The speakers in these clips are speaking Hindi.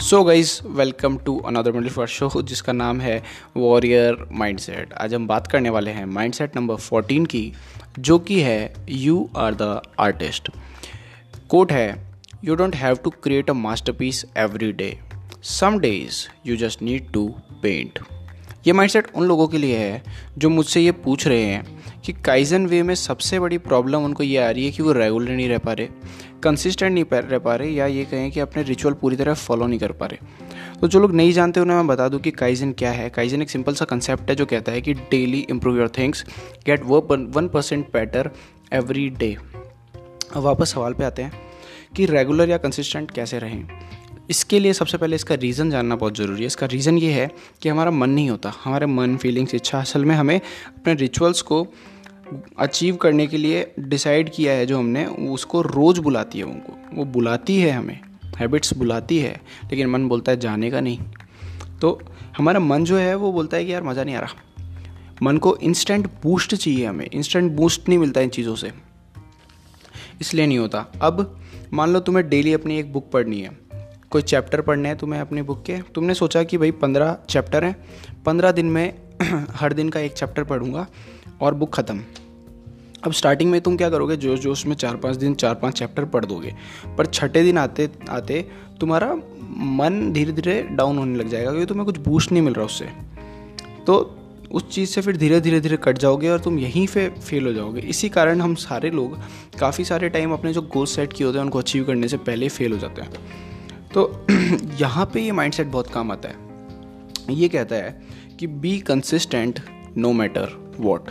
So guys welcome to another middle for show जिसका नाम है वॉरियर माइंडसेट आज हम बात करने वाले हैं माइंडसेट नंबर 14 की, जो कि है you are the artist quote है you don't have to create a masterpiece every day some days you just need to paint ये माइंडसेट उन लोगों के लिए है, जो मुझसे ये पूछ रहे हैं कि काइजन वे में सबसे बड़ी प्रॉब्लम उनको ये आ रही है कि वो रेगुलर नहीं रह पा रहे। कंसिस्टेंट नहीं रह पा रहे या ये कहें कि अपने रिचुअल पूरी तरह फॉलो नहीं कर पा रहे। तो जो लोग नहीं जानते उन्हें मैं बता दूँ कि काइजन क्या है। काइजन एक सिंपल सा कंसेप्ट है जो कहता है कि daily improve your things get work one percent better every day अब वापस सवाल पे आते हैं कि रेगुलर या कंसिस्टेंट कैसे रहें। इसके लिए सबसे पहले इसका रीज़न जानना बहुत ज़रूरी है। इसका रीज़न ये है कि हमारा मन नहीं होता, हमारे मन फीलिंग्स इच्छा, असल में हमें अपने रिचुअल्स को अचीव करने के लिए डिसाइड किया है जो हमने उसको रोज़ बुलाती है उनको। वो बुलाती है हमें हैबिट्स बुलाती है, लेकिन मन बोलता है जाने का नहीं। तो हमारा मन जो है, वो बोलता है कि यार मज़ा नहीं आ रहा। मन को इंस्टेंट बूस्ट चाहिए हमें। इंस्टेंट बूस्ट नहीं मिलता इन चीज़ों से। इसलिए नहीं होता। अब मान लो तुम्हें डेली अपनी एक बुक पढ़नी है। कोई चैप्टर पढ़ने हैं तुम्हें अपनी बुक के। तुमने सोचा कि भाई पंद्रह चैप्टर हैं। पंद्रह दिन में हर दिन का एक चैप्टर पढ़ूँगा। और बुक ख़त्म। अब स्टार्टिंग में तुम क्या करोगे? जोश जोश में चार पाँच दिन, चार पाँच चैप्टर पढ़ दोगे। पर छठे दिन आते आते तुम्हारा मन धीरे धीरे डाउन होने लग जाएगा, क्योंकि तुम्हें कुछ बूस्ट नहीं मिल रहा उससे। तो उस चीज़ से फिर धीरे धीरे धीरे कट जाओगे और तुम यहीं पे फेल हो जाओगे। इसी कारण हम सारे लोग काफ़ी सारे टाइम अपने जो गोल सेट किए होते हैं, उनको अचीव करने से पहले फेल हो जाते हैं। तो यहाँ पे ये माइंडसेट बहुत काम आता है। ये कहता है कि be consistent no matter what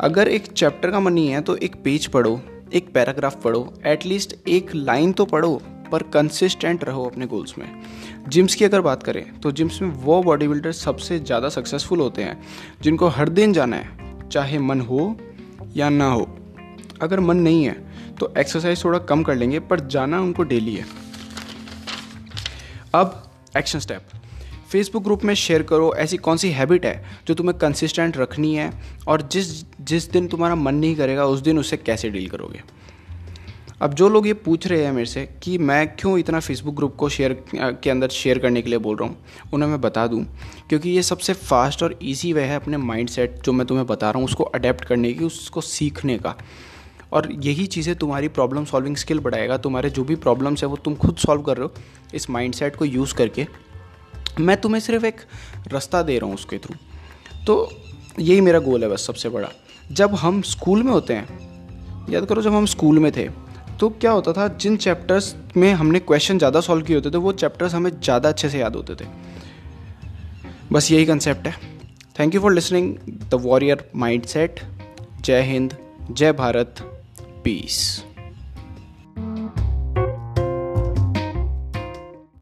अगर एक चैप्टर का मन नहीं है तो एक पेज पढ़ो, एक पैराग्राफ पढ़ो एटलीस्ट एक लाइन तो पढ़ो, पर कंसिस्टेंट रहो अपने गोल्स में। जिम्स की अगर बात करें तो जिम्स में वो बॉडी बिल्डर सबसे ज़्यादा सक्सेसफुल होते हैं, जिनको हर दिन जाना है, चाहे मन हो या ना हो। अगर मन नहीं है तो एक्सरसाइज थोड़ा कम कर लेंगे, पर जाना उनको डेली है। अब एक्शन स्टेप फेसबुक ग्रुप में शेयर करो, ऐसी कौन सी हैबिट है जो तुम्हें कंसिस्टेंट रखनी है और जिस जिस दिन तुम्हारा मन नहीं करेगा, उस दिन उससे कैसे डील करोगे? अब जो लोग ये पूछ रहे हैं मेरे से कि मैं क्यों इतना फेसबुक ग्रुप को शेयर के अंदर शेयर करने के लिए बोल रहा हूँ, उन्हें मैं बता दूँ। क्योंकि ये सबसे फास्ट और ईजी वे है अपने माइंड जो मैं तुम्हें बता रहा हूँ, उसको अडेप्ट करने की, उसको सीखने का। और यही चीज़ें तुम्हारी प्रॉब्लम सॉल्विंग स्किल बढ़ाएगा। तुम्हारे जो भी प्रॉब्लम्स है, वो तुम खुद सॉल्व कर रहे हो इस माइंड को यूज़ करके। मैं तुम्हें सिर्फ़ एक रास्ता दे रहा हूँ उसके थ्रू। तो यही मेरा गोल है बस सबसे बड़ा। जब हम स्कूल में होते हैं, याद करो जब हम स्कूल में थे तो क्या होता था, जिन चैप्टर्स में हमने क्वेश्चन ज़्यादा सॉल्व किए होते थे, वो चैप्टर्स हमें ज़्यादा अच्छे से याद होते थे। बस यही कंसेप्ट है। Thank you for listening the warrior mindset जय हिंद, जय भारत। पीस